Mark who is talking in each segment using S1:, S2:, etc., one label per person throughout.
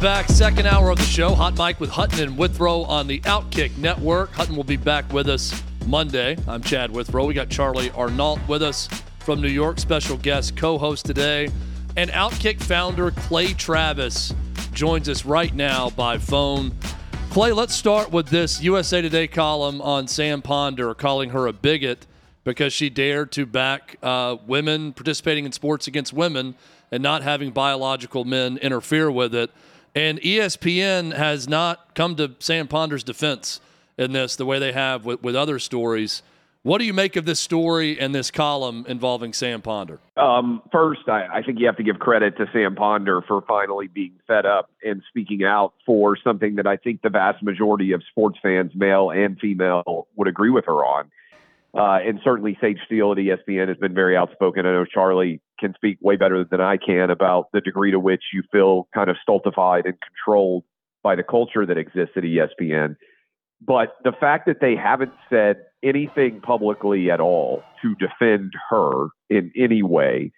S1: Back, second hour of the show. Hot Mic with Hutton and Withrow on the Outkick Network. Hutton will be back with us Monday. I'm Chad Withrow. We got Charly Arnolt with us from New York, special guest co-host today, and Outkick founder Clay Travis joins us right now by phone. Clay, let's start with this USA Today column on Sam Ponder calling her a bigot because she dared to back uh, women participating in sports against women and not having biological men interfere with it. And ESPN has not come to Sam Ponder's defense in this the way they have with, with other stories. What do you make of this story and this column involving Sam Ponder?
S2: Um, first, I, I, think you have to give credit to Sam Ponder for finally being fed up and speaking out for something that I think the vast majority of sports fans, male and female, would agree with her on. Uh, and certainly, Sage Steele at ESPN has been very outspoken. I know Charlie can speak way better than I can about the degree to which you feel kind of stultified and controlled by the culture that exists at ESPN. But the fact that they haven't said anything publicly at all to defend her in any way,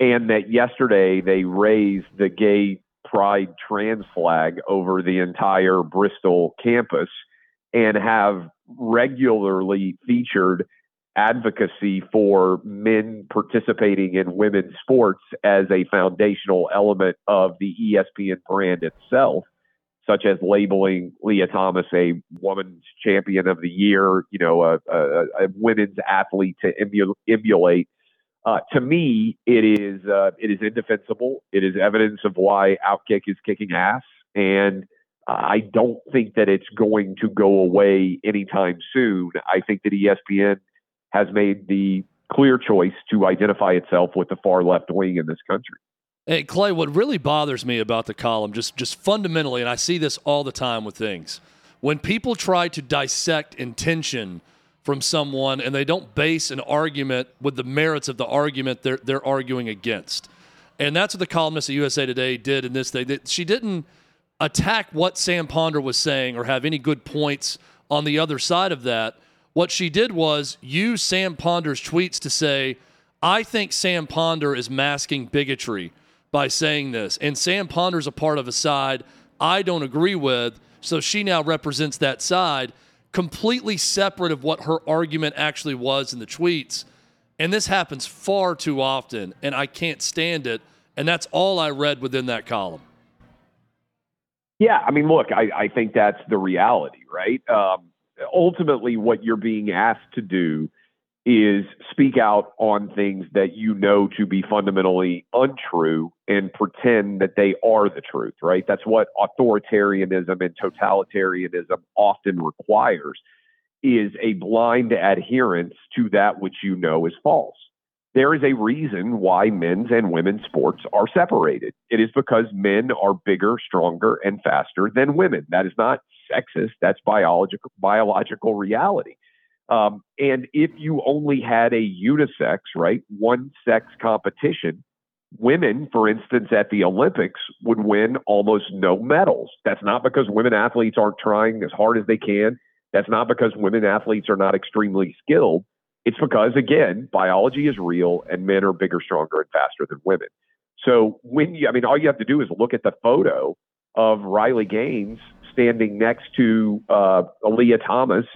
S2: and that yesterday they raised the gay pride trans flag over the entire Bristol campus and have regularly featured advocacy for men participating in women's sports as a foundational element of the ESPN brand itself such as labeling Lia Thomas a woman's champion of the year, you know, a, a, a women's athlete to emulate. Uh, to me, it is uh, it is indefensible. It is evidence of why Outkick is kicking ass, and I don't think that it's going to go away anytime soon. I think that ESPN has made the clear choice to identify itself with the far left wing in this country.
S1: Hey, Clay, what really bothers me about the column, just, just fundamentally, and I see this all the time with things, when people try to dissect intention from someone and they don't base an argument with the merits of the argument they're, they're arguing against. And that's what the columnist at USA Today did in this thing. She didn't attack what Sam Ponder was saying or have any good points on the other side of that. What she did was use Sam Ponder's tweets to say, I think Sam Ponder is masking bigotry by saying this. And Sam Ponder's a part of a side I don't agree with. So she now represents that side, completely separate of what her argument actually was in the tweets. And this happens far too often, and I can't stand it. And that's all I read within that column.
S2: Yeah, I mean, look, I, I think that's the reality, right? Um, ultimately, what you're being asked to do is speak out on things that you know to be fundamentally untrue and pretend that they are the truth, right? That's what authoritarianism and totalitarianism often requires is a blind adherence to that which you know is false. There is a reason why men's and women's sports are separated. It is because men are bigger, stronger, and faster than women. That is not sexist. That's biological biological reality. Um, and if you only had a unisex, right, one sex competition, women, for instance, at the Olympics would win almost no medals. That's not because women athletes aren't trying as hard as they can. That's not because women athletes are not extremely skilled. It's because, again, biology is real and men are bigger, stronger, and faster than women. So when you, I mean, all you have to do is look at the photo of Riley Gaines standing next to uh, Aleia Thomas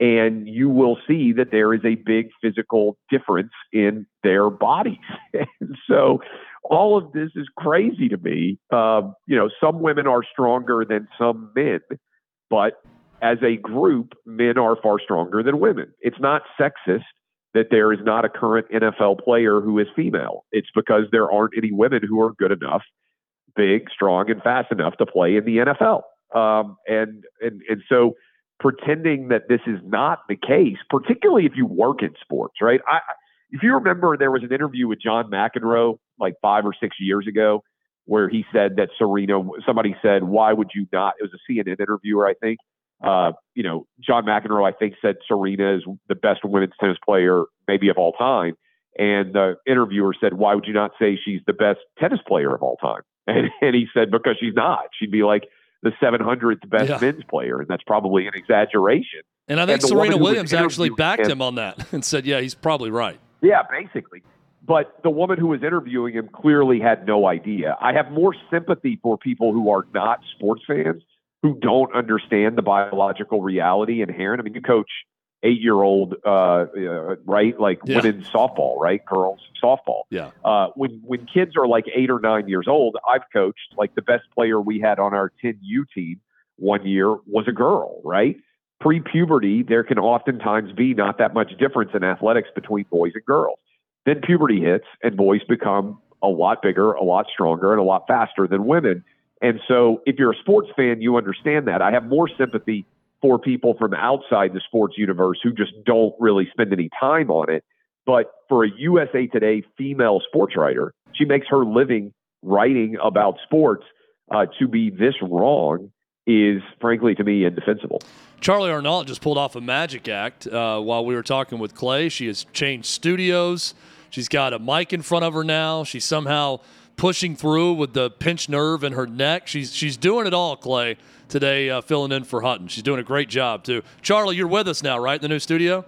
S2: and you will see that there is a big physical difference in their bodies. and so all of this is crazy to me. Uh, you know, some women are stronger than some men, but as a group, men are far stronger than women. It's not sexist that there is not a current NFL player who is female. It's because there aren't any women who are good enough, big, strong, and fast enough to play in the NFL. Um, and and and so pretending that this is not the case, particularly if you work in sports, right? I, if you remember, there was an interview with John McEnroe like five or six years ago, where he said that Serena. Somebody said, "Why would you not?" It was a CNN interviewer, I think. Uh, you know, John McEnroe, I think, said Serena is the best women's tennis player maybe of all time. And the interviewer said, "Why would you not say she's the best tennis player of all time?" And, and he said, "Because she's not. She'd be like the 700th best yeah. men's player, and that's probably an exaggeration."
S1: And I think and Serena Williams actually backed him, him on that and said, "Yeah, he's probably right."
S2: Yeah, basically. But the woman who was interviewing him clearly had no idea. I have more sympathy for people who are not sports fans who don't understand the biological reality inherent. I mean, you coach eight year old, uh, uh, right? Like yeah. women's softball, right? Girls softball.
S1: Yeah.
S2: Uh, when when kids are like eight or nine years old, I've coached like the best player we had on our 10U team one year was a girl, right? Pre puberty, there can oftentimes be not that much difference in athletics between boys and girls. Then puberty hits and boys become a lot bigger, a lot stronger, and a lot faster than women. And so if you're a sports fan, you understand that. I have more sympathy for people from outside the sports universe who just don't really spend any time on it. But for a USA Today female sports writer, she makes her living writing about sports uh, to be this wrong is frankly to me indefensible.
S1: Charly Arnolt just pulled off a magic act uh, while we were talking with Clay. She has changed studios. She's got a mic in front of her now. She's somehow pushing through with the pinched nerve in her neck. She's she's doing it all, Clay today uh, filling in for Hutton. She's doing a great job, too. Charlie, you're with us now, right, in the new studio?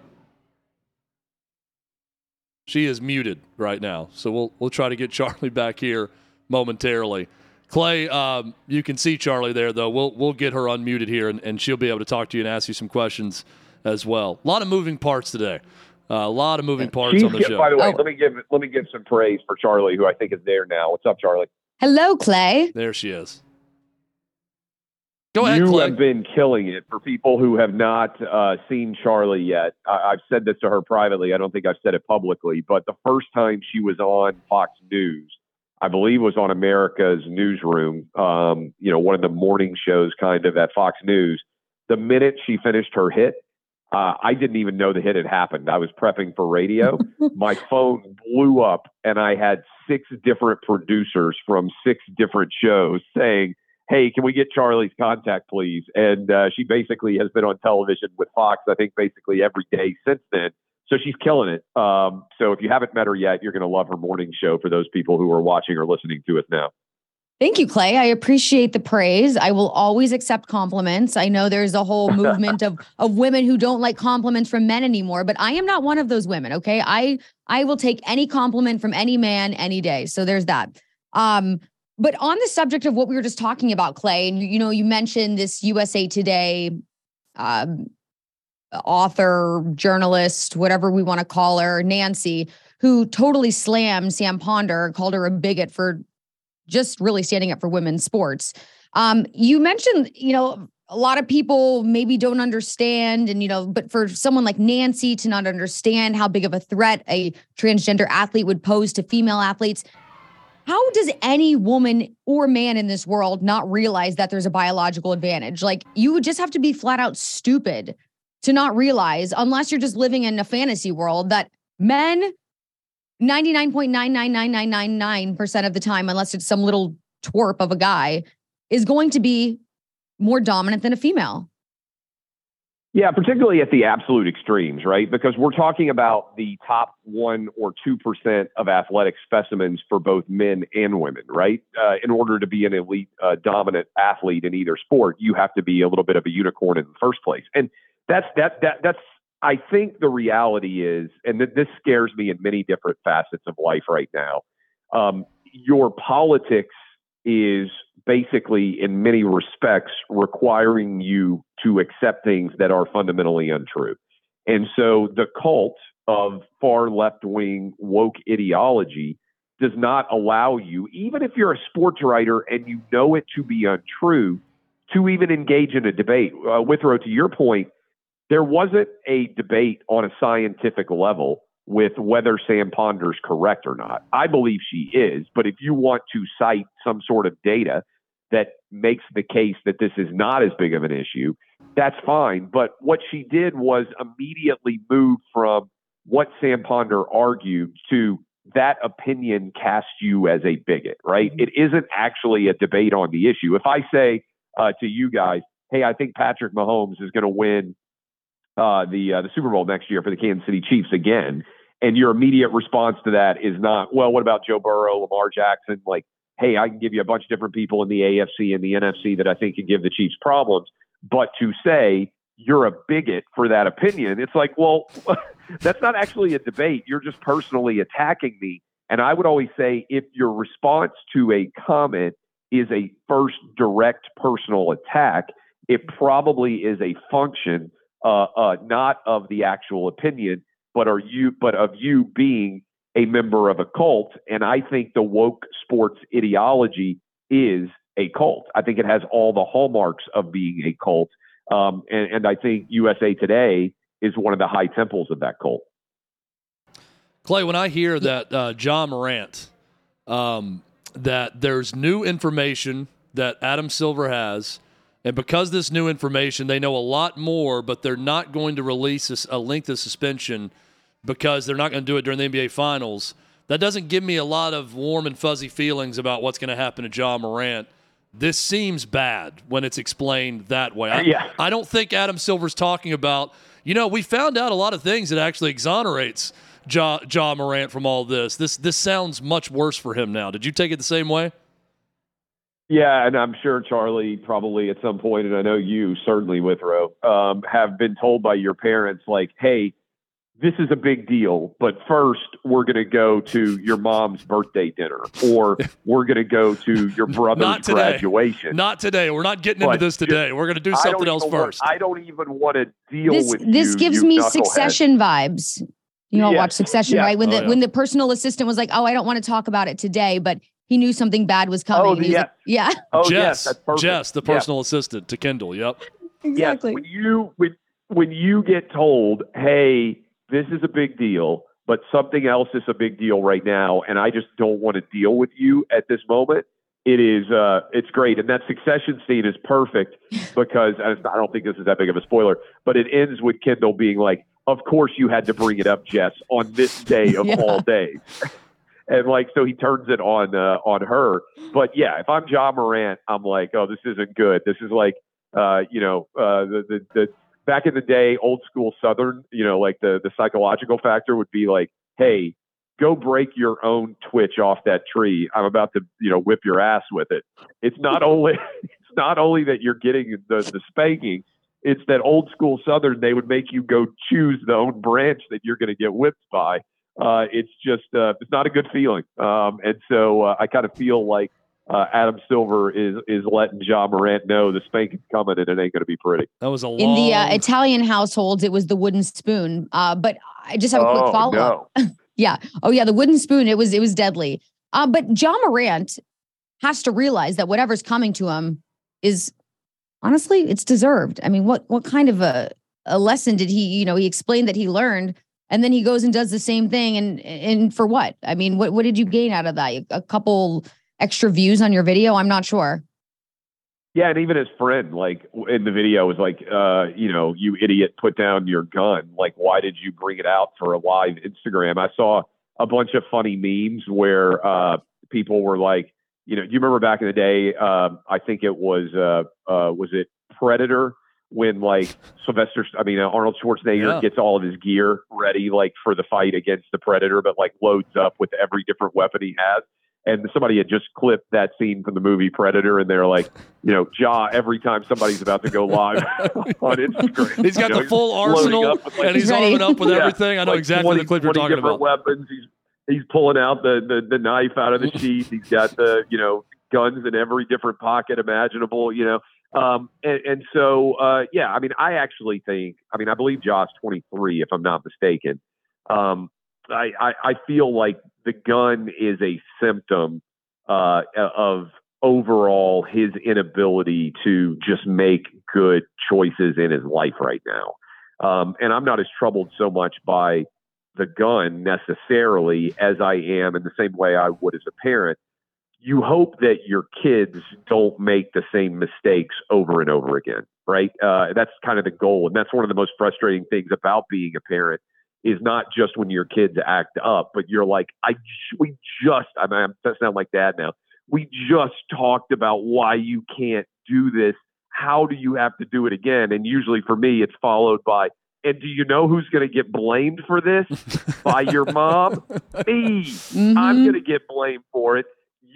S1: She is muted right now, so we'll, we'll try to get Charlie back here momentarily. Clay, um, you can see Charlie there, though. We'll, we'll get her unmuted here, and, and she'll be able to talk to you and ask you some questions as well. A lot of moving parts today. Uh, a lot of moving parts She's, on the show.
S2: By the way, oh. let me give let me give some praise for Charlie, who I think is there now. What's up, Charlie?
S3: Hello, Clay.
S1: There she is.
S2: Go ahead, you Clay. have been killing it for people who have not uh, seen Charlie yet. I- have said this to her privately. I don't think I've said it publicly, but the first time she was on Fox News, I believe was on America's Newsroom, um, you know, one of the morning shows kind of at Fox News. The minute she finished her hit, uh, I didn't even know the hit had happened. I was prepping for radio. My phone blew up, and I had six different producers from six different shows saying, hey, can we get Charlie's contact, please? And uh, she basically has been on television with Fox, I think, basically every day since then. So she's killing it. Um, so if you haven't met her yet, you're going to love her morning show for those people who are watching or listening to us now.
S3: Thank you, Clay. I appreciate the praise. I will always accept compliments. I know there's a whole movement of of women who don't like compliments from men anymore, but I am not one of those women, okay? I I will take any compliment from any man any day. So there's that. Um but on the subject of what we were just talking about, Clay, and you know, you mentioned this USA Today um, author, journalist, whatever we want to call her, Nancy, who totally slammed Sam Ponder, called her a bigot for just really standing up for women's sports. Um, you mentioned, you know, a lot of people maybe don't understand, and you know, but for someone like Nancy to not understand how big of a threat a transgender athlete would pose to female athletes, how does any woman or man in this world not realize that there's a biological advantage? Like you would just have to be flat out stupid to not realize, unless you're just living in a fantasy world, that men 99.999999% of the time, unless it's some little twerp of a guy, is going to be more dominant than a female.
S2: Yeah, particularly at the absolute extremes, right? Because we're talking about the top one or 2% of athletic specimens for both men and women, right? Uh, in order to be an elite uh, dominant athlete in either sport, you have to be a little bit of a unicorn in the first place. And that's, that, that, that's, I think the reality is, and th- this scares me in many different facets of life right now. Um, your politics is basically, in many respects, requiring you to accept things that are fundamentally untrue. And so the cult of far left wing woke ideology does not allow you, even if you're a sports writer and you know it to be untrue, to even engage in a debate. Uh, Withrow, to your point, there wasn't a debate on a scientific level with whether Sam Ponder's correct or not. I believe she is, but if you want to cite some sort of data that makes the case that this is not as big of an issue, that's fine. But what she did was immediately move from what Sam Ponder argued to that opinion casts you as a bigot, right? Mm-hmm. It isn't actually a debate on the issue. If I say uh, to you guys, hey, I think Patrick Mahomes is going to win uh, the uh, the Super Bowl next year for the Kansas City Chiefs again, and your immediate response to that is not, well, what about Joe Burrow, Lamar Jackson? Like, hey, I can give you a bunch of different people in the AFC and the NFC that I think can give the Chiefs problems. But to say you're a bigot for that opinion, it's like, well, that's not actually a debate. You're just personally attacking me. And I would always say if your response to a comment is a first direct personal attack, it probably is a function uh, uh, not of the actual opinion, but are you but of you being a member of a cult. And I think the woke sports ideology is a cult. I think it has all the hallmarks of being a cult. Um, and, and I think USA Today is one of the high temples of that cult.
S1: Clay, when I hear that uh, Ja Morant, um, that there's new information that Adam Silver has, and because this new information, they know a lot more, but they're not going to release a length of suspension because they're not going to do it during the NBA Finals. That doesn't give me a lot of warm and fuzzy feelings about what's going to happen to Ja Morant. This seems bad when it's explained that way. I,
S2: yeah.
S1: I don't think Adam Silver's talking about, you know, we found out a lot of things that actually exonerates Ja, ja Morant from all this. This this sounds much worse for him now. Did you take it the same way?
S2: Yeah, and I'm sure Charlie probably at some point, and I know you certainly, Withrow, um, have been told by your parents, like, "Hey, this is a big deal, but first we're going to go to your mom's birthday dinner or we're going to go to your brother's graduation.
S1: Not today. We're not getting but into this today. Just, we're going to do something else first.
S2: Want, I don't even want to deal
S3: this,
S2: with
S3: This
S2: you,
S3: gives
S2: you
S3: me succession vibes. You all yeah. watch Succession, yeah. right? When oh, the yeah. when the personal assistant was like, "Oh, I don't want to talk about it today," but he knew something bad was coming.
S2: Oh, the,
S3: yeah. Like, yeah.
S2: Oh,
S1: Jess,
S2: yes,
S1: Jess, the personal assistant to Kendall. Yep.
S3: Exactly.
S2: Yes, when you when, when you get told, "Hey, this is a big deal, but something else is a big deal right now, and I just don't want to deal with you at this moment. It is, uh, it's great, and that succession scene is perfect because I don't think this is that big of a spoiler, but it ends with Kendall being like, "Of course you had to bring it up, Jess, on this day of yeah. all days." And like so he turns it on uh, on her. But yeah, if I'm Ja Morant, I'm like, oh, this isn't good. This is like uh, you know uh, the, the the back in the day, old school Southern, you know, like the the psychological factor would be like, hey, go break your own twitch off that tree. I'm about to, you know, whip your ass with it. It's not only it's not only that you're getting the the spanking, it's that old school Southern they would make you go choose the own branch that you're going to get whipped by. Uh, it's just uh, it's not a good feeling, um, and so uh, I kind of feel like uh, Adam Silver is is letting Ja Morant know the spanking's coming and it ain't going to be pretty.
S1: That was a long...
S3: in the uh, Italian households. It was the wooden spoon. Uh, but I just have a quick oh, follow up. No. yeah. Oh yeah, the wooden spoon. It was it was deadly. Uh, but Ja Morant has to realize that whatever's coming to him is honestly it's deserved. I mean, what what kind of a a lesson did he? You know, he explained that he learned. And then he goes and does the same thing, and and for what? I mean, what what did you gain out of that? A couple extra views on your video? I'm not sure.
S2: Yeah, and even his friend, like in the video, was like, uh, you know, you idiot, put down your gun. Like, why did you bring it out for a live Instagram? I saw a bunch of funny memes where uh, people were like, you know, do you remember back in the day? Um, I think it was, uh, uh, was it Predator when like Sylvester, I mean, uh, Arnold Schwarzenegger yeah. gets all of his gear ready, like for the fight against the Predator, but like loads up with every different weapon he has and somebody had just clipped that scene from the movie Predator, and they're like, you know, Ja every time somebody's about to go live on Instagram.
S1: He's got
S2: you know,
S1: the full arsenal, like, and he's arming up with yeah, everything. I know like exactly 20, the clip you're talking
S2: different
S1: about.
S2: Weapons. He's he's pulling out the, the the knife out of the sheath. He's got the you know guns in every different pocket imaginable. You know. Um, and, and so, uh, yeah, I mean, I actually think, I mean, I believe Ja's 23, if I'm not mistaken. Um, I, I, I feel like the gun is a symptom uh, of overall his inability to just make good choices in his life right now. Um, and I'm not as troubled so much by the gun necessarily as I am in the same way I would as a parent. You hope that your kids don't make the same mistakes over and over again, right? Uh, that's kind of the goal. And that's one of the most frustrating things about being a parent is not just when your kids act up, but you're like, I we just I mean, I sound like dad now. We just talked about why you can't do this. How do you have to do it again? And usually for me, it's followed by, and do you know who's going to get blamed for this? by your mom? Me.
S3: Mhm.
S2: I'm going to get blamed for it.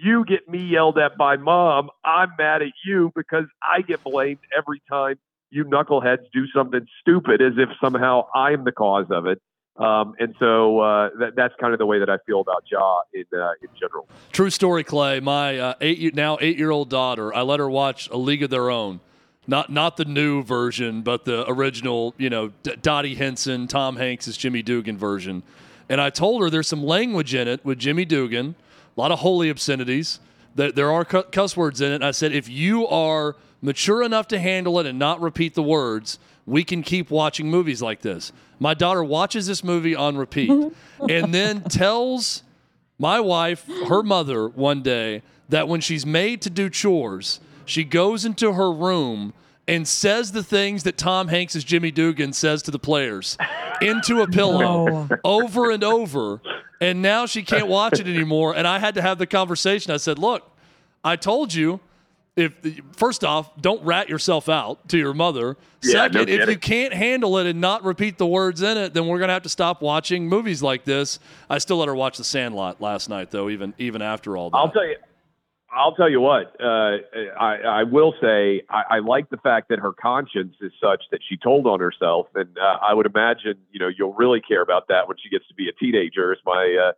S2: You get me yelled at by mom. I'm mad at you because I get blamed every time you knuckleheads do something stupid as if somehow I'm the cause of it. Um, and so uh, that, that's kind of the way that I feel about Ja in, uh, in general.
S1: True story, Clay. My uh, eight now eight year old daughter. I let her watch A League of Their Own, not not the new version, but the original. You know, D- Dottie Hinson, Tom Hanks' as Jimmy Dugan version. And I told her there's some language in it with Jimmy Dugan, a lot of holy obscenities. There, are cuss words in it. I said if you are mature enough to handle it and not repeat the words, we can keep watching movies like this. My daughter watches this movie on repeat mm-hmm. and then tells my wife, her mother, one day that when she's made to do chores, she goes into her room and says the things that Tom Hanks as Jimmy Dugan says to the players into a pillow over and over. And now she can't watch it anymore. And I had to have the conversation. I said, Look, I told you if first off, don't rat yourself out to your mother.
S2: Yeah,
S1: Second,
S2: no
S1: if you can't handle it and not repeat the words in it, then we're gonna have to stop watching movies like this. I still let her watch The Sandlot last night, though, even even after all that.
S2: I'll tell you. I'll tell you what. Uh, I, I will say I, I like the fact that her conscience is such that she told on herself, and uh, I would imagine you know you'll really care about that when she gets to be a teenager, as my uh,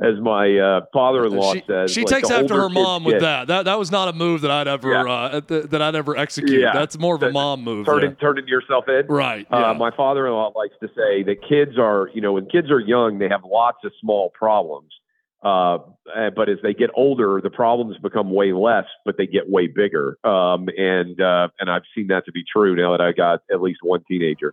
S2: as my uh, father-in-law
S1: she,
S2: says.
S1: she
S2: like,
S1: takes after her mom with that. That that was not a move that I'd ever
S2: Yeah.
S1: uh, th- that I'd ever execute.
S2: Yeah.
S1: That's more of a mom move.
S2: Turning turning yourself in.
S1: Right. Yeah.
S2: Uh, my father-in-law likes to say that kids are, you know, when kids are young, they have lots of small problems. Uh, uh, but as they get older, the problems become way less, but they get way bigger. Um, and uh, and I've seen that to be true now that I got at least one teenager.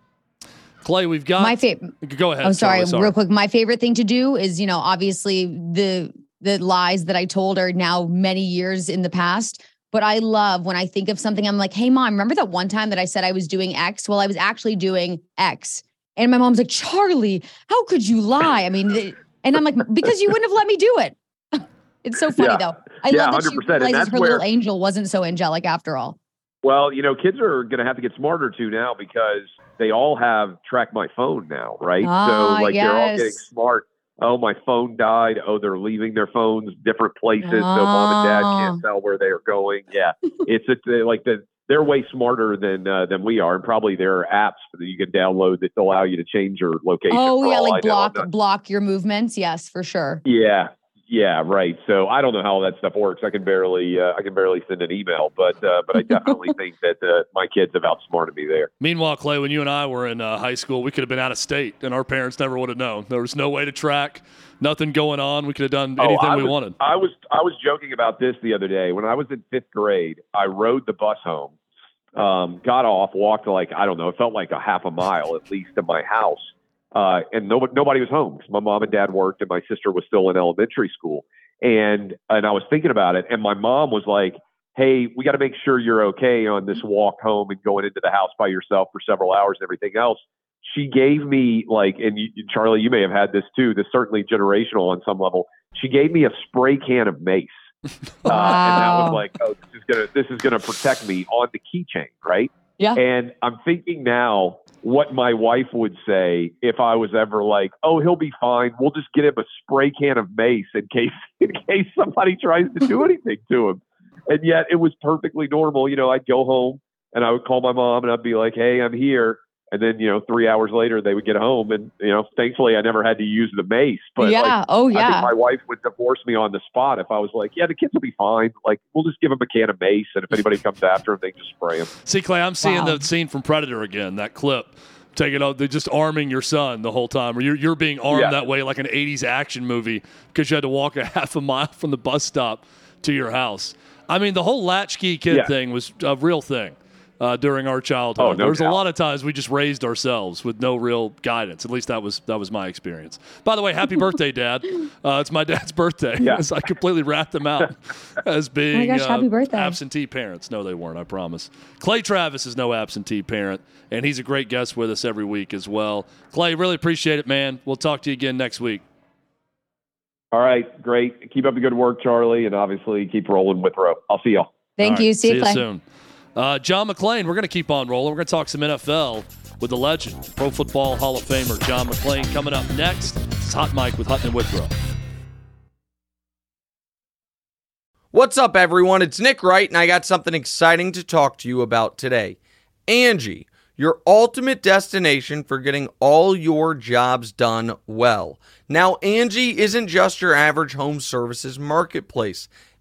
S1: Clay, we've got.
S3: My favorite.
S1: Go ahead.
S3: I'm sorry,
S1: Charlie,
S3: real quick. My favorite thing to do is, you know, obviously the the lies that I told are now many years in the past. But I love when I think of something, I'm like, hey mom, remember that one time that I said I was doing X? Well, I was actually doing X. And my mom's like, Charlie, how could you lie? I mean, th- and I'm like, because you wouldn't have let me do it. it's so funny
S2: Yeah.
S3: though. I
S2: Yeah,
S3: love that she
S2: 100%, and
S3: realizes
S2: that's
S3: her
S2: where-
S3: little angel wasn't so angelic after all.
S2: Well, you know, kids are going to have to get smarter too now because they all have track my phone now, right?
S3: Ah,
S2: so like they're all getting smart. Oh, my phone died. Oh, they're leaving their phones different places, so mom and dad can't tell where they're going. Yeah, it's uh, like the they're way smarter than uh, than we are, and probably there are apps that you can download that allow you to change your location.
S3: Oh yeah, like block block your movements. Yes, for sure.
S2: yeah, yeah, right. So I don't know how all that stuff works. I can barely uh, I can barely send an email, but uh, but I definitely think that uh, my kids have outsmarted me there.
S1: Meanwhile, Clay, when you and I were in uh, high school, we could have been out of state, and our parents never would have known. There was no way to track, nothing going on. We could have done anything
S2: Oh,
S1: we
S2: was,
S1: wanted.
S2: I was I was joking about this the other day. When I was in fifth grade, I rode the bus home, um, got off, walked like I don't know, it felt like a half a mile at least to my house, uh, and nobody nobody was home 'cause my mom and dad worked, and my sister was still in elementary school, and and I was thinking about it, and my mom was like. Hey, we got to make sure you're okay on this walk home and going into the house by yourself for several hours and everything else she gave me like, and you, Charlie, you may have had this too. This certainly generational on some level. She gave me a spray can of mace, uh, and that was like, oh, this is gonna this is gonna protect me on the keychain, right?
S3: Yeah.
S2: And I'm thinking now what my wife would say if I was ever like, oh, he'll be fine. We'll just get him a spray can of mace in case in case somebody tries to do anything to him. And yet it was perfectly normal. You know, I'd go home and I would call my mom and I'd be like, hey, I'm here. And then, you know, three hours later they would get home and, you know, thankfully I never had to use the mace. But
S3: yeah.
S2: like,
S3: oh
S2: I think
S3: yeah.
S2: my wife would divorce me on the spot if I was like, yeah, the kids will be fine. Like, we'll just give them a can of mace. And if anybody comes after them, they just spray them.
S1: See, Clay, I'm seeing
S3: Wow.
S1: the scene from Predator again. That clip, taking out, they're just arming your son the whole time, or you're you're being armed
S2: Yeah.
S1: that way like an '80s action movie because you had to walk a half a mile from the bus stop to your house. I mean, the whole latchkey kid
S2: Yeah.
S1: thing was a real thing. Uh, during our childhood.
S2: Oh, no
S1: There's a lot of times we just raised ourselves with no real guidance. At least that was that was my experience. By the way, happy birthday, Dad! Uh, it's my dad's birthday.
S2: Yeah.
S1: As I completely wrapped them out as being
S3: gosh,
S1: uh,
S3: happy birthday.
S1: absentee parents. No, they weren't. I promise. Clay Travis is no absentee parent, and he's a great guest with us every week as well. Clay, really appreciate it, man. We'll talk to you again next week.
S2: All right, great. Keep up the good work, Charlie, and obviously keep rolling with Row. I'll see y'all.
S3: Thank
S1: All
S3: you.
S1: right,
S3: See, you, Clay.
S1: soon. Uh, John McClain, we're going to keep on rolling. We're going to talk some NFL with the legend, Pro Football Hall of Famer John McClain. Coming up next, it's Hot Mic with Hutton and Withrow.
S4: What's up, everyone? It's Nick Wright, and I got something exciting to talk to you about today. Angie, your ultimate destination for getting all your jobs done well. Now, Angie isn't just your average home services marketplace.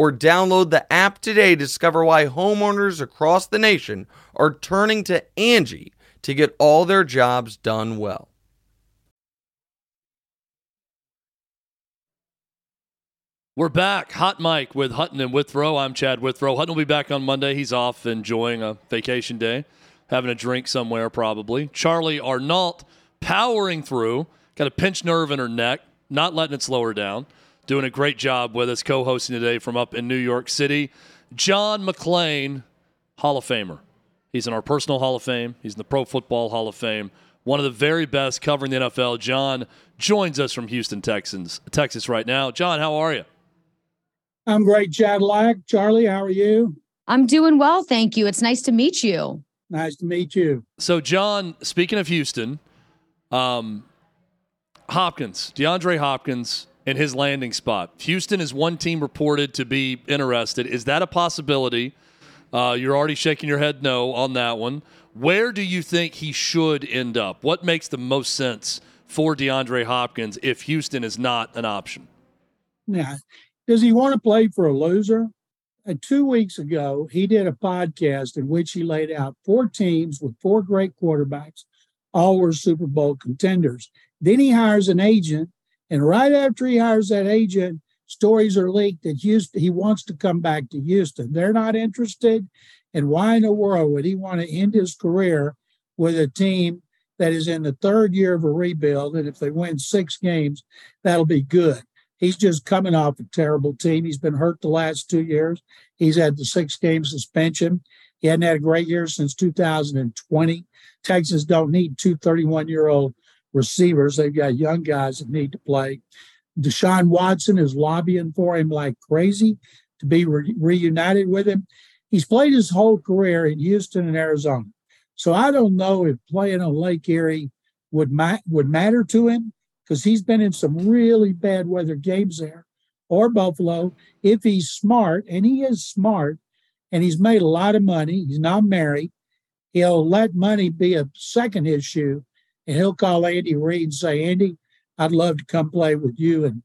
S4: or download the app today to discover why homeowners across the nation are turning to Angie to get all their jobs done well.
S1: We're back. Hot Mic with Hutton and Withrow. I'm Chad Withrow. Hutton will be back on Monday. He's off enjoying a vacation day, having a drink somewhere probably. Charly Arnolt powering through, got a pinched nerve in her neck, not letting it slow her down. Doing a great job with us, co hosting today from up in New York City. John McClain, Hall of Famer. He's in our personal Hall of Fame, he's in the Pro Football Hall of Fame. One of the very best covering the NFL. John joins us from Houston, Texans, Texas right now. John, how are you?
S5: I'm great, Chad Lack. Charlie, how are you?
S3: I'm doing well, thank you. It's nice to meet you.
S5: Nice to meet you.
S1: So, John, speaking of Houston, um, Hopkins, DeAndre Hopkins, and his landing spot. Houston is one team reported to be interested. Is that a possibility? Uh, you're already shaking your head no on that one. Where do you think he should end up? What makes the most sense for DeAndre Hopkins if Houston is not an option?
S5: Now, does he want to play for a loser? Uh, two weeks ago, he did a podcast in which he laid out four teams with four great quarterbacks, all were Super Bowl contenders. Then he hires an agent, and right after he hires that agent, stories are leaked that Houston he wants to come back to Houston. They're not interested. And why in the world would he want to end his career with a team that is in the third year of a rebuild? And if they win six games, that'll be good. He's just coming off a terrible team. He's been hurt the last two years. He's had the six game suspension. He hadn't had a great year since 2020. Texans don't need two 31 year old receivers. They've got young guys that need to play. Deshaun Watson is lobbying for him like crazy to be re- reunited with him. He's played his whole career in Houston and Arizona. So I don't know if playing on Lake Erie would ma- would matter to him because he's been in some really bad weather games there, or Buffalo. If he's smart, and he is smart, and he's made a lot of money, he's not married. He'll let money be a second issue, and he'll call Andy Reid and say, "Andy, I'd love to come play with you and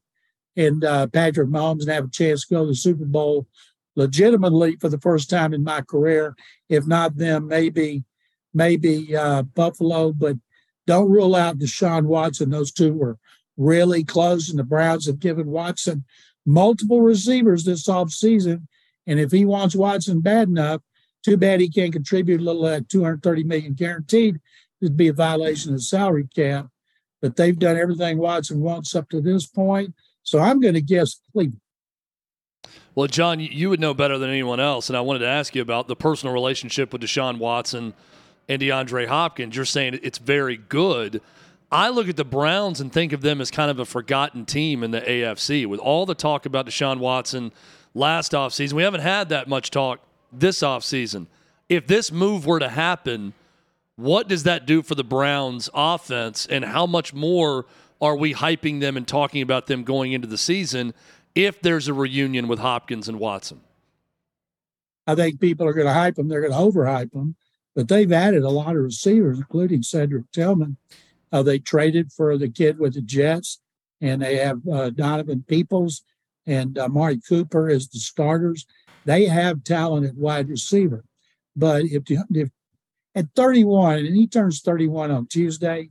S5: and uh, Patrick Mahomes and have a chance to go to the Super Bowl legitimately for the first time in my career. If not them, maybe maybe uh, Buffalo, but don't rule out Deshaun Watson. Those two were really close, and the Browns have given Watson multiple receivers this offseason. And if he wants Watson bad enough, too bad he can't contribute a little at 230 million guaranteed. It'd be a violation of the salary cap. But they've done everything Watson wants up to this point. So I'm going to guess Cleveland.
S1: Well, John, you would know better than anyone else, and I wanted to ask you about the personal relationship with Deshaun Watson. and DeAndre Hopkins. You're saying it's very good. I look at the Browns and think of them as kind of a forgotten team in the AFC with all the talk about Deshaun Watson last offseason. We haven't had that much talk this offseason. If this move were to happen, what does that do for the Browns offense and how much more are we hyping them and talking about them going into the season if there's a reunion with Hopkins and Watson?
S5: I think people are going to hype them. They're going to overhype them. But they've added a lot of receivers, including Cedric Tillman. Uh, they traded for the kid with the Jets, and they have uh, Donovan Peoples and uh, Mari Cooper as the starters. They have talent at wide receiver. But if, if at 31, and he turns 31 on Tuesday,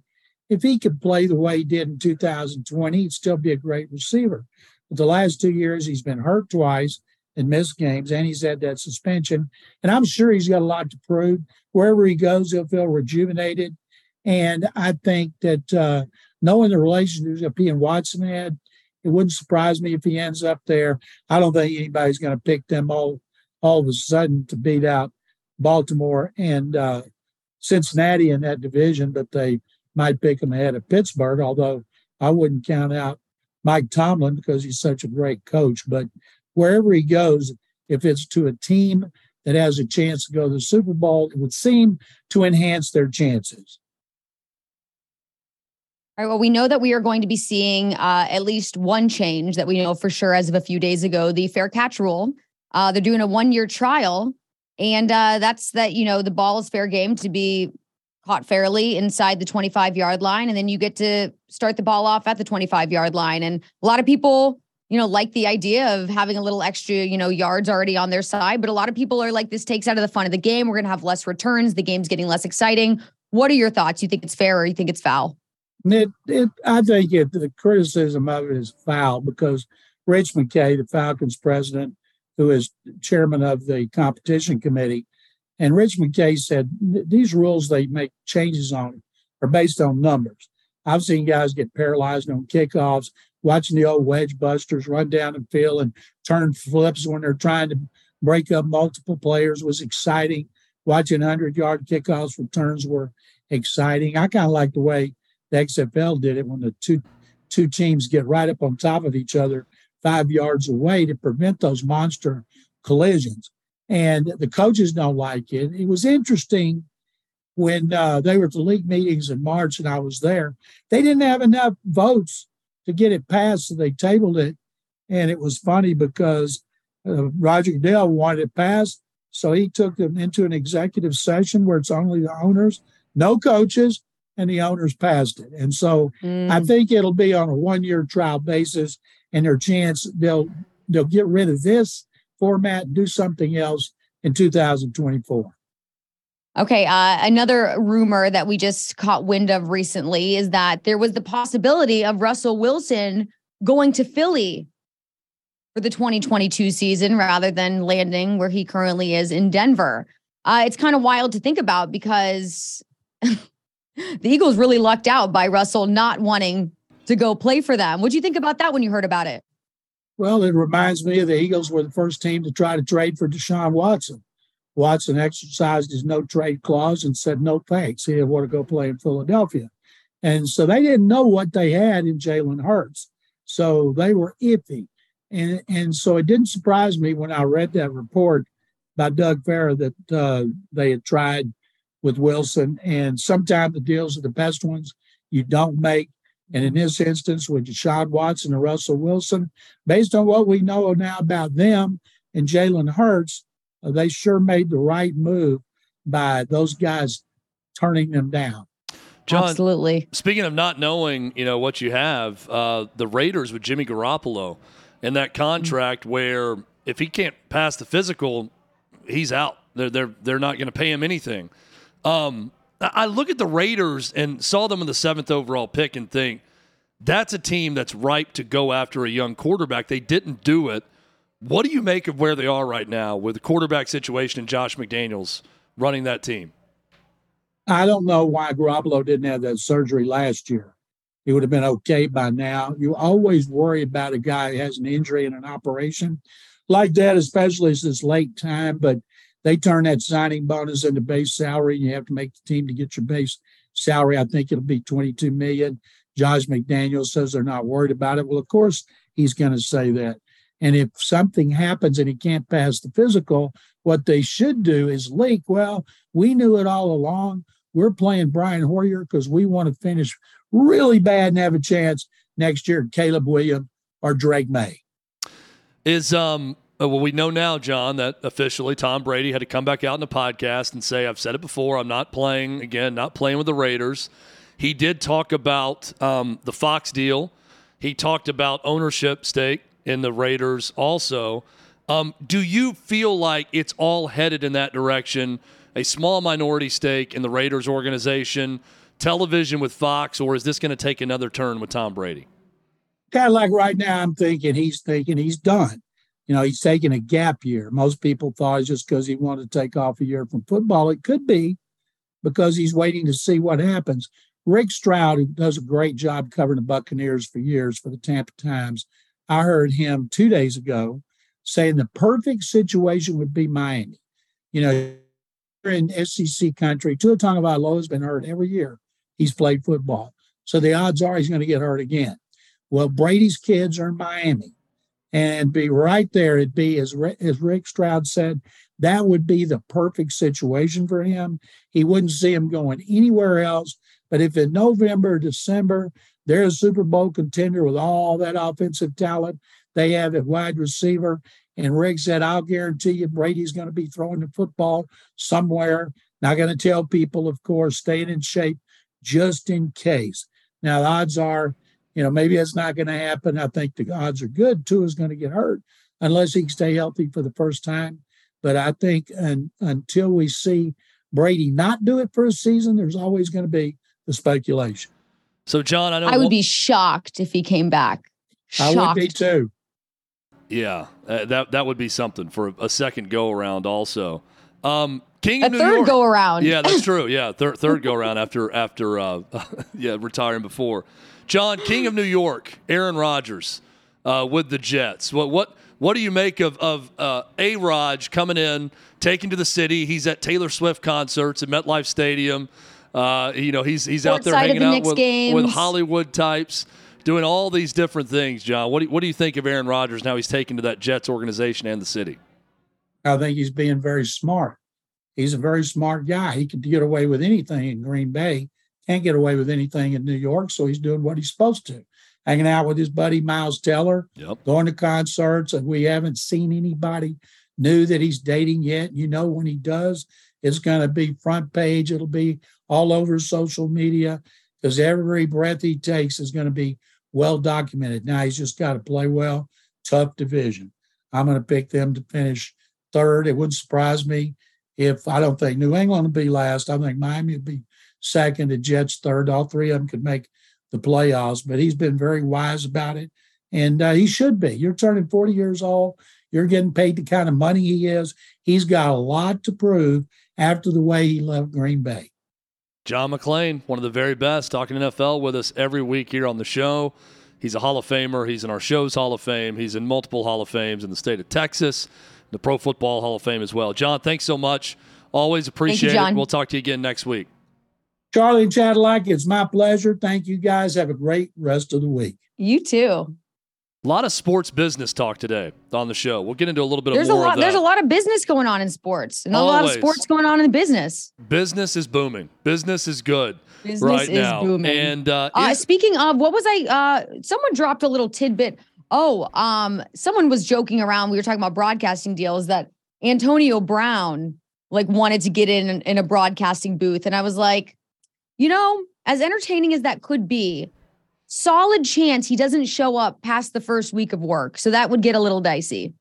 S5: if he could play the way he did in 2020, he'd still be a great receiver. But the last two years, he's been hurt twice and missed games, and he's had that suspension. And I'm sure he's got a lot to prove. Wherever he goes, he'll feel rejuvenated. And I think that uh, knowing the relationship he and Watson had, it wouldn't surprise me if he ends up there. I don't think anybody's going to pick them all all of a sudden to beat out Baltimore and uh, Cincinnati in that division, but they might pick them ahead of Pittsburgh. Although I wouldn't count out Mike Tomlin because he's such a great coach. But wherever he goes, if it's to a team that has a chance to go to the Super Bowl, it would seem to enhance their chances.
S3: All right. Well, we know that we are going to be seeing uh, at least one change that we know for sure as of a few days ago the fair catch rule. Uh, they're doing a one year trial. And uh, that's that, you know, the ball is fair game to be caught fairly inside the 25 yard line. And then you get to start the ball off at the 25 yard line. And a lot of people you know, like the idea of having a little extra, you know, yards already on their side. But a lot of people are like, this takes out of the fun of the game. We're going to have less returns. The game's getting less exciting. What are your thoughts? You think it's fair or you think it's foul?
S5: It, it, I think it, the criticism of it is foul because Rich McKay, the Falcons president, who is chairman of the competition committee, and Rich McKay said these rules they make changes on are based on numbers. I've seen guys get paralyzed on kickoffs watching the old wedge busters run down the field and turn flips when they're trying to break up multiple players was exciting. Watching 100 yard kickoffs returns were exciting. I kind of like the way the XFL did it when the two two teams get right up on top of each other five yards away to prevent those monster collisions. And the coaches don't like it. It was interesting when uh, they were at the league meetings in March and I was there. They didn't have enough votes to get it passed, so they tabled it. And it was funny because uh, Roger Goodell wanted it passed, so he took them into an executive session where it's only the owners, no coaches, and the owners passed it. And so mm. I think it'll be on a one-year trial basis, and their chance they'll they'll get rid of this format do something else in 2024.
S3: Okay. Uh, another rumor that we just caught wind of recently is that there was the possibility of Russell Wilson going to Philly for the 2022 season rather than landing where he currently is in Denver. Uh, it's kind of wild to think about because the Eagles really lucked out by Russell not wanting to go play for them. What'd you think about that when you heard about it?
S5: Well, it reminds me of the Eagles were the first team to try to trade for Deshaun Watson. Watson exercised his no trade clause and said no thanks. He didn't want to go play in Philadelphia. And so they didn't know what they had in Jalen Hurts. So they were iffy. And, and so it didn't surprise me when I read that report by Doug Farrar that uh, they had tried with Wilson. And sometimes the deals are the best ones you don't make. And in this instance, with Deshaun Watson and Russell Wilson, based on what we know now about them and Jalen Hurts, uh, they sure made the right move by those guys turning them down.
S1: John,
S3: Absolutely.
S1: Speaking of not knowing, you know what you have, uh, the Raiders with Jimmy Garoppolo and that contract mm-hmm. where if he can't pass the physical, he's out. They're they're they're not going to pay him anything. Um, I look at the Raiders and saw them in the seventh overall pick and think that's a team that's ripe to go after a young quarterback. They didn't do it. What do you make of where they are right now with the quarterback situation and Josh McDaniels running that team?
S5: I don't know why Garoppolo didn't have that surgery last year. He would have been okay by now. You always worry about a guy who has an injury and an operation like that, especially this late time. But they turn that signing bonus into base salary. And you have to make the team to get your base salary. I think it'll be 22 million. Josh McDaniel says they're not worried about it. Well, of course, he's going to say that. And if something happens and he can't pass the physical, what they should do is leak. Well, we knew it all along. We're playing Brian Hoyer because we want to finish really bad and have a chance next year. Caleb Williams or Drake Maye.
S1: Is um uh, well, we know now, John, that officially Tom Brady had to come back out in the podcast and say, I've said it before, I'm not playing again, not playing with the Raiders. He did talk about um, the Fox deal. He talked about ownership stake in the Raiders also. Um, do you feel like it's all headed in that direction? A small minority stake in the Raiders organization, television with Fox, or is this going to take another turn with Tom Brady?
S5: Kind of like right now, I'm thinking he's thinking he's done you know, he's taking a gap year. Most people thought it's just because he wanted to take off a year from football. It could be because he's waiting to see what happens. Rick Stroud, who does a great job covering the Buccaneers for years for the Tampa Times, I heard him two days ago saying the perfect situation would be Miami. You know, in SEC country, Tua Tagovailoa has been hurt every year he's played football. So the odds are he's going to get hurt again. Well, Brady's kids are in Miami and be right there. It'd be, as, as Rick Stroud said, that would be the perfect situation for him. He wouldn't see him going anywhere else. But if in November, December, they're a Super Bowl contender with all that offensive talent they have at wide receiver, and Rick said, I'll guarantee you Brady's going to be throwing the football somewhere. Not going to tell people, of course, staying in shape just in case. Now, the odds are you know, maybe that's not going to happen. I think the odds are good. Tua is going to get hurt unless he can stay healthy for the first time. But I think and, until we see Brady not do it for a season, there's always going to be the speculation.
S1: So, John, I know
S3: I would be shocked if he came back. Shocked.
S5: I would be too.
S1: Yeah, uh, that that would be something for a, a second go around. Also, um, King of
S3: a
S1: New
S3: third
S1: York.
S3: go around.
S1: Yeah, that's true. Yeah, third third go around after after uh, yeah retiring before. John, King of New York, Aaron Rodgers uh, with the Jets. What what what do you make of of uh, A. Raj coming in, taking to the city? He's at Taylor Swift concerts at MetLife Stadium. Uh, you know, he's he's out there hanging
S3: the
S1: out with, with. Hollywood types, doing all these different things. John, what do, what do you think of Aaron Rodgers now? He's taken to that Jets organization and the city.
S5: I think he's being very smart. He's a very smart guy. He could get away with anything in Green Bay can't get away with anything in New York, so he's doing what he's supposed to. Hanging out with his buddy Miles Teller,
S1: yep.
S5: going to concerts, and we haven't seen anybody new that he's dating yet. You know, when he does, it's going to be front page. It'll be all over social media because every breath he takes is going to be well documented. Now he's just got to play well. Tough division. I'm going to pick them to finish third. It wouldn't surprise me if I don't think New England will be last. I think Miami will be second, the Jets third. All three of them could make the playoffs, but he's been very wise about it. And uh, he should be. You're turning 40 years old. You're getting paid the kind of money he is. He's got a lot to prove after the way he left Green Bay.
S1: John McClain, one of the very best, talking NFL with us every week here on the show. He's a Hall of Famer. He's in our show's Hall of Fame. He's in multiple Hall of Fames in the state of Texas, the Pro Football Hall of Fame as well. John, thanks so much. Always appreciate
S3: you,
S1: it. We'll talk to you again next week.
S5: Charly and Chadlack, it's my pleasure. Thank you guys. Have a great rest of the week.
S3: You too.
S1: A lot of sports business talk today on the show. We'll get into a little bit
S3: there's
S1: of more
S3: a lot,
S1: of that.
S3: There's a lot of business going on in sports, and a lot of sports going on in the business.
S1: Business is booming. Business is good
S3: Business
S1: right
S3: is
S1: now.
S3: booming.
S1: And uh,
S3: Uh,
S1: is-
S3: speaking of, what was I? Uh, someone dropped a little tidbit. Oh, um, someone was joking around. We were talking about broadcasting deals that Antonio Brown like wanted to get in in a broadcasting booth, and I was like, you know, as entertaining as that could be, solid chance he doesn't show up past the first week of work. So that would get a little dicey.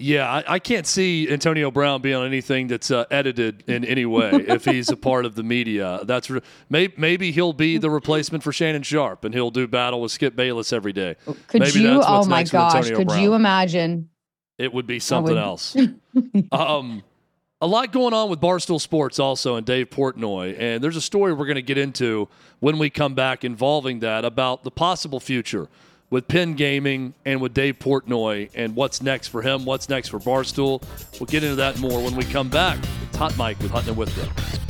S1: Yeah, I, I can't see Antonio Brown being on anything that's uh, edited in any way if he's a part of the media. That's re- maybe, maybe he'll be the replacement for Shannon Sharpe and he'll do battle with Skip Bayless every day.
S3: Could
S1: Maybe
S3: you? Oh my gosh! Could
S1: Brown.
S3: you imagine?
S1: It would be something
S3: would-
S1: else. um, a lot going on with Barstool Sports also and Dave Portnoy. And there's a story we're going to get into when we come back involving that about the possible future with Penn Gaming and with Dave Portnoy and what's next for him, what's next for Barstool. We'll get into that more when we come back. It's Hot Mic with Hutton and Withrow.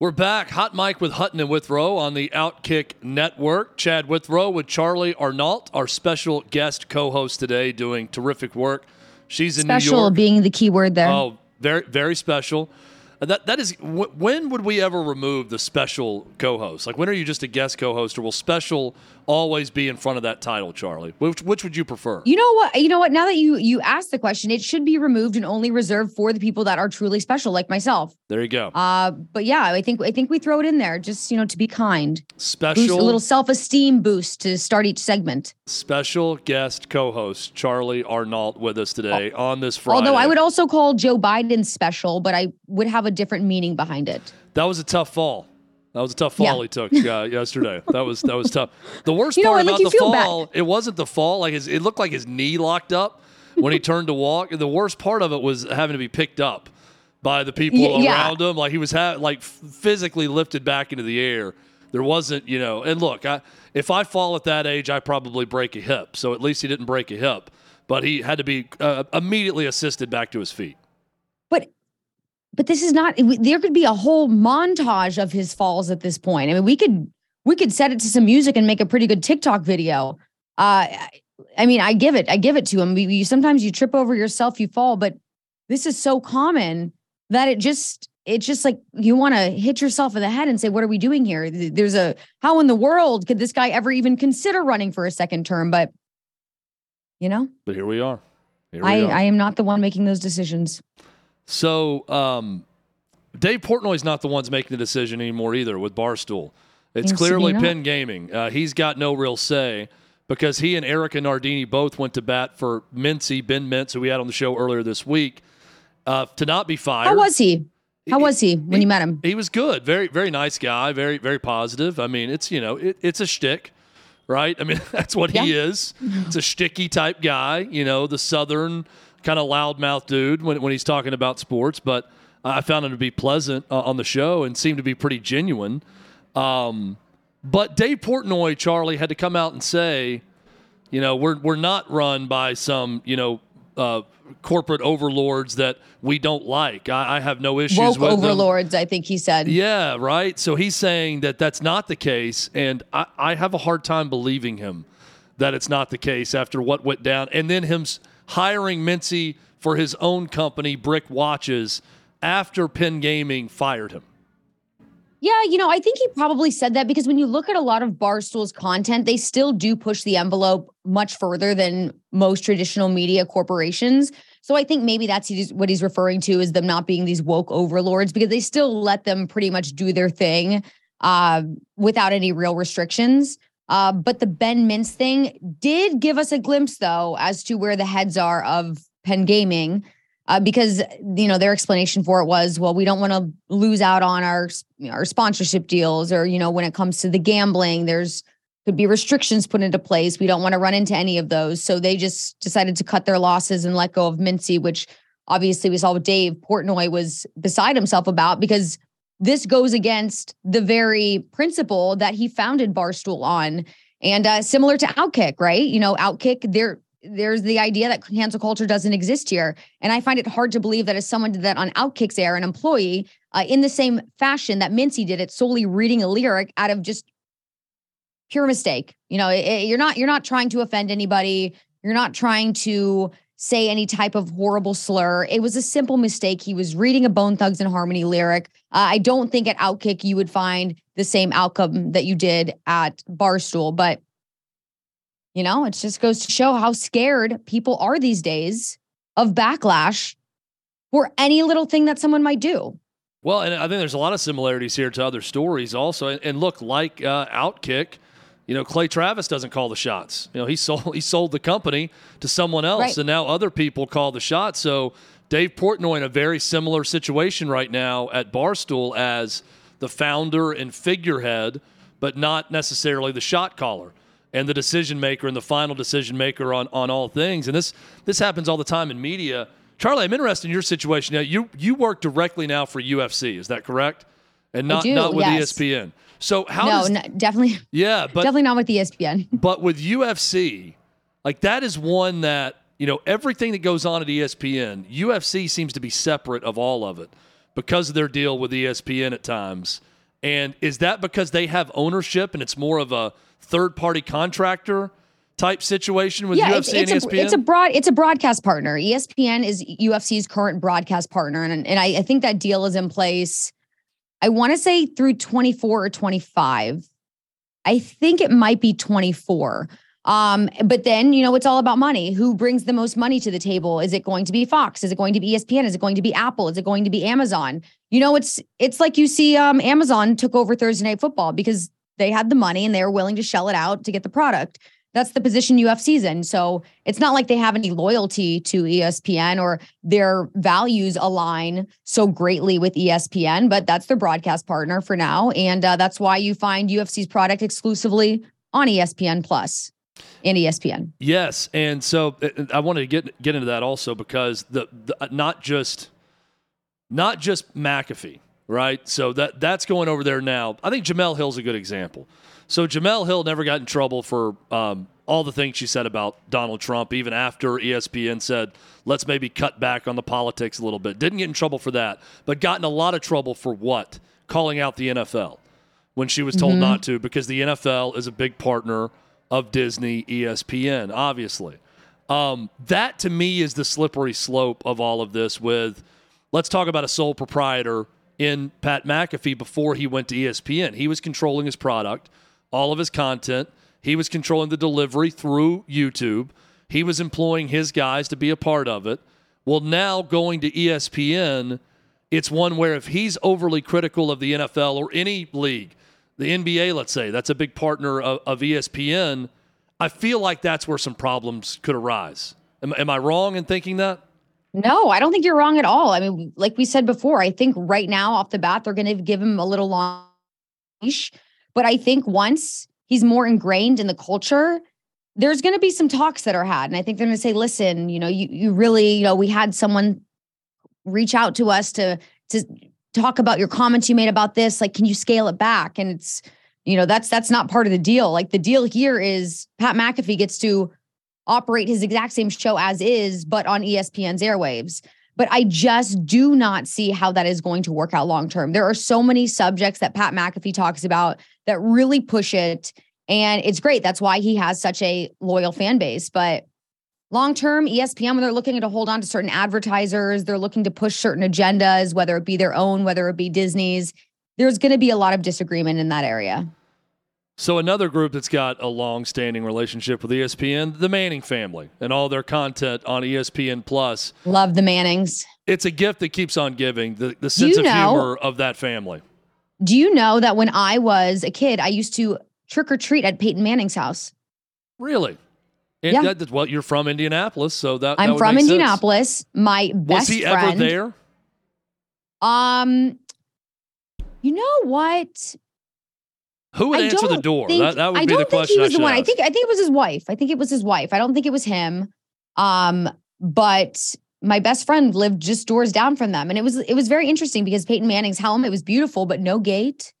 S1: We're back. Hot Mic with Hutton and Withrow on the Outkick Network. Chad Withrow with Charly Arnolt, our special guest co-host today, doing terrific work. She's in
S3: Special
S1: New York.
S3: being the key word there.
S1: Oh, very very special. Uh, That that is. wh- When would we ever remove the special co-host? Like when are you just a guest co-host, or will special always be in front of that title, Charly? Which which would you prefer?
S3: You know what? You know what? Now that you you asked the question, it should be removed and only reserved for the people that are truly special, like myself.
S1: There you go.
S3: Uh, but yeah, I think I think we throw it in there just you know to be kind, boost,
S1: Special
S3: a little self esteem boost to start each segment.
S1: special guest co-host Charly Arnolt with us today on this Friday.
S3: Although I would also call Joe Biden special, but I would have a different meaning behind it.
S1: That was a tough fall. That was a tough fall
S3: Yeah.
S1: he took uh, yesterday. That was that was tough. The worst
S3: You know
S1: part about the
S3: feel bad.
S1: fall, it wasn't the fall. Like his, it looked like his knee locked up when he turned to walk. The worst part of it was having to be picked up by the people
S3: Y- yeah.
S1: around him. Like he was ha- like physically lifted back into the air. There wasn't, you know. And look, I, if I fall at that age, I probably break a hip. So at least he didn't break a hip, but he had to be uh, immediately assisted back to his feet.
S3: But but this is not. There could be a whole montage of his falls at this point. I mean, we could we could set it to some music and make a pretty good TikTok video. Uh, I- mean, I give it. I give it to him. You, sometimes you trip over yourself, you fall, but this is so common that it just it's just like you want to hit yourself in the head and say, "What are we doing here?" There's a how in the world could this guy ever even consider running for a second term? But you know,
S1: But here we are. Here we
S3: I
S1: are.
S3: I am not the one making those decisions.
S1: So um, Dave Portnoy's not the ones making the decision anymore either with Barstool. It's clearly. Penn Gaming. Uh, he's got no real say because he and Erika Nardini both went to bat for Mintzy, Ben Mintz, who we had on the show earlier this week, uh, to not be fired.
S3: How was he? How was he when you met him?
S1: He was good. Very, very nice guy. Very, very positive. I mean, it's you know, it, it's a shtick, right? I mean, that's what he is. It's a shticky type guy. You know, the southern kind of loudmouth dude when when he's talking about sports. But I found him to be pleasant uh, on the show and seemed to be pretty genuine. Um, but Dave Portnoy, Charly, had to come out and say, you know, we're we're not run by some you know. Uh, corporate overlords that we don't like. I, I have no issues
S3: Woke
S1: with them.
S3: overlords, I think he said.
S1: Yeah, right. So he's saying that that's not the case, and I, I have a hard time believing him that it's not the case after what went down, and then him hiring Mintzy for his own company, Brick Watches, after Penn Gaming fired him.
S3: Yeah, you know, I think he probably said that because when you look at a lot of Barstool's content, they still do push the envelope much further than most traditional media corporations. So I think maybe that's what he's referring to is them not being these woke overlords because they still let them pretty much do their thing uh, without any real restrictions. Uh, but the Ben Mintz thing did give us a glimpse, though, as to where the heads are of Penn Gaming uh, because you know their explanation for it was, well, we don't want to lose out on our our sponsorship deals, or you know, when it comes to the gambling, there's could be restrictions put into place. We don't want to run into any of those, so they just decided to cut their losses and let go of Mintzy, which obviously we saw with Dave Portnoy was beside himself about because this goes against the very principle that he founded Barstool on. And uh, similar to Outkick, right? You know, Outkick, there there's the idea that cancel culture doesn't exist here. And I find it hard to believe that as someone did that on Outkick's air, an employee, uh, in the same fashion that Mintzy did it, solely reading a lyric out of just pure mistake. You know, it- it- you're not you're not trying to offend anybody. You're not trying to say any type of horrible slur. It was a simple mistake. He was reading a Bone Thugs-n-Harmony lyric. Uh, I don't think at Outkick you would find the same outcome that you did at Barstool, but you know, it just goes to show how scared people are these days of backlash for any little thing that someone might do.
S1: Well, and I think there's a lot of similarities here to other stories also. And, look, like uh, Outkick, you know, Clay Travis doesn't call the shots. You know, he sold he sold the company to someone else,
S3: Right.
S1: and now other people call the shots. So Dave Portnoy in a very similar situation right now at Barstool as the founder and figurehead, but not necessarily the shot caller and the decision maker and the final decision maker on on all things. And this this happens all the time in media. Charly, I'm interested in your situation. Now, you you work directly now for UFC, is that correct? And not
S3: do,
S1: not with
S3: yes.
S1: ESPN. So how
S3: no,
S1: does
S3: no, definitely,
S1: yeah, but
S3: definitely not with ESPN.
S1: but with UFC, like that is one that, you know, everything that goes on at ESPN, UFC seems to be separate of all of it because of their deal with ESPN at times. And is that because they have ownership and it's more of a third party contractor type situation with
S3: yeah,
S1: UFC
S3: it's, it's
S1: and E
S3: a,
S1: ESPN?
S3: it's a broad it's a broadcast partner. ESPN is UFC's current broadcast partner, and and I, I think that deal is in place. I want to say through 24 or 25. I think it might be 24. Um, but then you know it's all about money. Who brings the most money to the table? Is it going to be Fox? Is it going to be ESPN? Is it going to be Apple? Is it going to be Amazon? You know, it's it's like you see um, Amazon took over Thursday Night Football because they had the money and they were willing to shell it out to get the product. That's the position UFC's in. So it's not like they have any loyalty to ESPN or their values align so greatly with ESPN, but that's their broadcast partner for now. And uh, that's why you find UFC's product exclusively on ESPN Plus and ESPN.
S1: Yes, and so uh, I wanted to get get into that also because the, the uh, not just not just McAfee, right? So that that's going over there now. I think Jemele Hill's a good example. So Jemele Hill never got in trouble for um, all the things she said about Donald Trump, even after ESPN said, "Let's maybe cut back on the politics a little bit." Didn't get in trouble for that, but got in a lot of trouble for what? Calling out the NFL when she was told not to because the NFL is a big partner of Disney, ESPN, obviously. Um, that to me is the slippery slope of all of this. With let's talk about a sole proprietor in Pat McAfee before he went to ESPN. He was controlling his product, all of his content. He was controlling the delivery through YouTube. He was employing his guys to be a part of it. Well, now going to ESPN, it's one where if he's overly critical of the NFL or any league, the NBA, let's say, that's a big partner of, of ESPN, I feel like that's where some problems could arise. Am, am I wrong in thinking that?
S3: No, I don't think you're wrong at all. I mean, like we said before, I think right now off the bat, they're going to give him a little long leash. But I think once he's more ingrained in the culture, there's going to be some talks that are had. And I think they're going to say, listen, you know, you, you really, you know, we had someone reach out to us to, to talk about your comments you made about this. Like, can you scale it back? And it's, you know, that's, that's not part of the deal. Like the deal here is Pat McAfee gets to operate his exact same show as is, but on ESPN's airwaves. But I just do not see how that is going to work out long term. There are so many subjects that Pat McAfee talks about that really push it. And it's great. That's why he has such a loyal fan base. But long term, ESPN, when they're looking to hold on to certain advertisers, they're looking to push certain agendas, whether it be their own, whether it be Disney's, there's going to be a lot of disagreement in that area.
S1: So another group that's got a long-standing relationship with ESPN, the Manning family, and all their content on ESPN Plus.
S3: Love the Mannings.
S1: It's a gift that keeps on giving. The the sense
S3: you
S1: of
S3: know-
S1: humor of that family.
S3: Do you know that when I was a kid, I used to trick or treat at Peyton Manning's house?
S1: Really? And
S3: Yeah.
S1: that- that- well, you're from Indianapolis, so that that
S3: I'm
S1: would
S3: from
S1: make sense.
S3: Indianapolis. My
S1: Was
S3: best
S1: he
S3: friend.
S1: ever there?
S3: Um, you know what?
S1: Who would
S3: I
S1: answer the door?
S3: think-
S1: That, that would
S3: I
S1: be
S3: don't
S1: the
S3: think
S1: question.
S3: he was the one. I think I think it was his wife. I think it was his wife. I don't think it was him. Um, but my best friend lived just doors down from them, and it was it was very interesting because Peyton Manning's home it was beautiful, but no gate.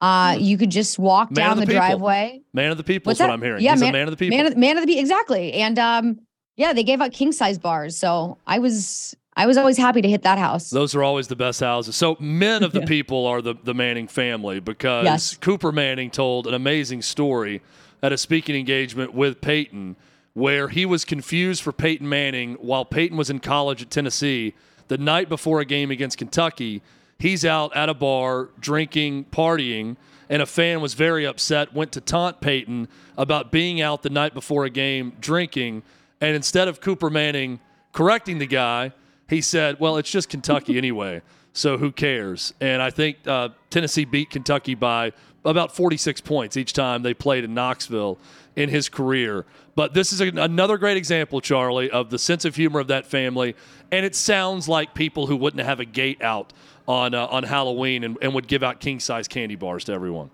S3: Uh, you could just walk
S1: Hmm. Man
S3: down the,
S1: the
S3: driveway.
S1: Man of the people
S3: What's
S1: is what
S3: that?
S1: I'm hearing.
S3: Yeah,
S1: He's
S3: man-
S1: a man of the people.
S3: Man of, man of the people, exactly. And um, yeah, they gave out king size bars, so I was I was always happy to hit that house.
S1: Those are always the best houses. So men of the people are the, the Manning family because
S3: Yes.
S1: Cooper Manning told an amazing story at a speaking engagement with Peyton where he was confused for Peyton Manning while Peyton was in college at Tennessee the night before a game against Kentucky. He's out at a bar drinking, partying, and a fan was very upset, went to taunt Peyton about being out the night before a game drinking. And instead of Cooper Manning correcting the guy, he said, "Well, it's just Kentucky anyway, so who cares?" And I think uh, Tennessee beat Kentucky by about 46 points each time they played in Knoxville in his career. But this is a, another great example, Charly, of the sense of humor of that family. And it sounds like people who wouldn't have a gate out on uh, on Halloween and, and would give out king size candy bars to everyone.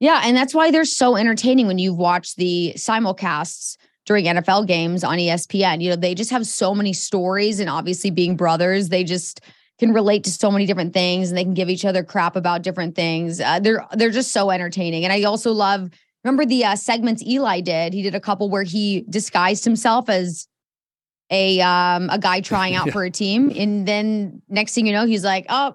S3: Yeah, and that's why they're so entertaining when you watch the simulcasts during NFL games on ESPN. You know, they just have so many stories, and obviously, being brothers, they just can relate to so many different things, and they can give each other crap about different things. Uh, they're they're just so entertaining, and I also love. Remember the uh, segments Eli did? He did a couple where he disguised himself as a um a guy trying out
S1: Yeah.
S3: for a team, and then next thing you know, he's like, "Oh,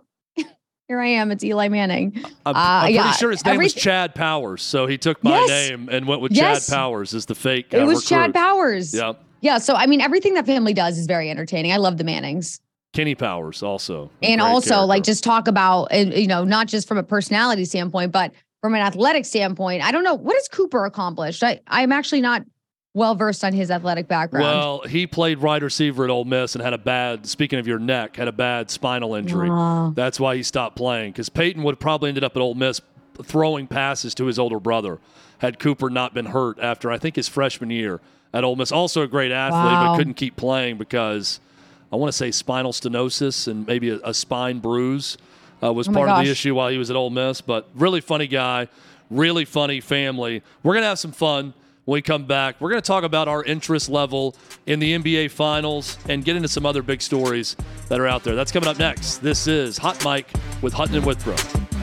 S3: here I am. It's Eli Manning."
S1: I'm,
S3: Uh,
S1: I'm pretty
S3: yeah,
S1: sure his name was
S3: everything-
S1: Chad Powers, so he took my
S3: Yes.
S1: name and went with
S3: Yes.
S1: Chad Powers as the fake. Uh,
S3: It was Chad. Powers.
S1: Yeah,
S3: Yeah, so I mean, everything that family does is very entertaining. I love the Mannings,
S1: Kenny Powers also,
S3: and also like just talk about uh, you know not just from a personality standpoint, but from an athletic standpoint. I don't know what has Cooper accomplished. I I'm actually not well versed on his athletic background.
S1: Well, he played wide receiver at Ole Miss and had a bad. Speaking of your neck, had a bad spinal injury.
S3: Wow.
S1: That's why he stopped playing. Because Peyton would have probably ended up at Ole Miss throwing passes to his older brother had Cooper not been hurt after I think his freshman year at Ole Miss. Also a great athlete,
S3: Wow.
S1: but couldn't keep playing because I want to say spinal stenosis and maybe a, a spine bruise uh, was
S3: Oh
S1: part of the issue while he was at Ole Miss. But really funny guy, really funny family. We're gonna have some fun when we come back. We're gonna talk about our interest level in the NBA Finals and get into some other big stories that are out there. That's coming up next. This is Hot Mic with Hutton and Withrow.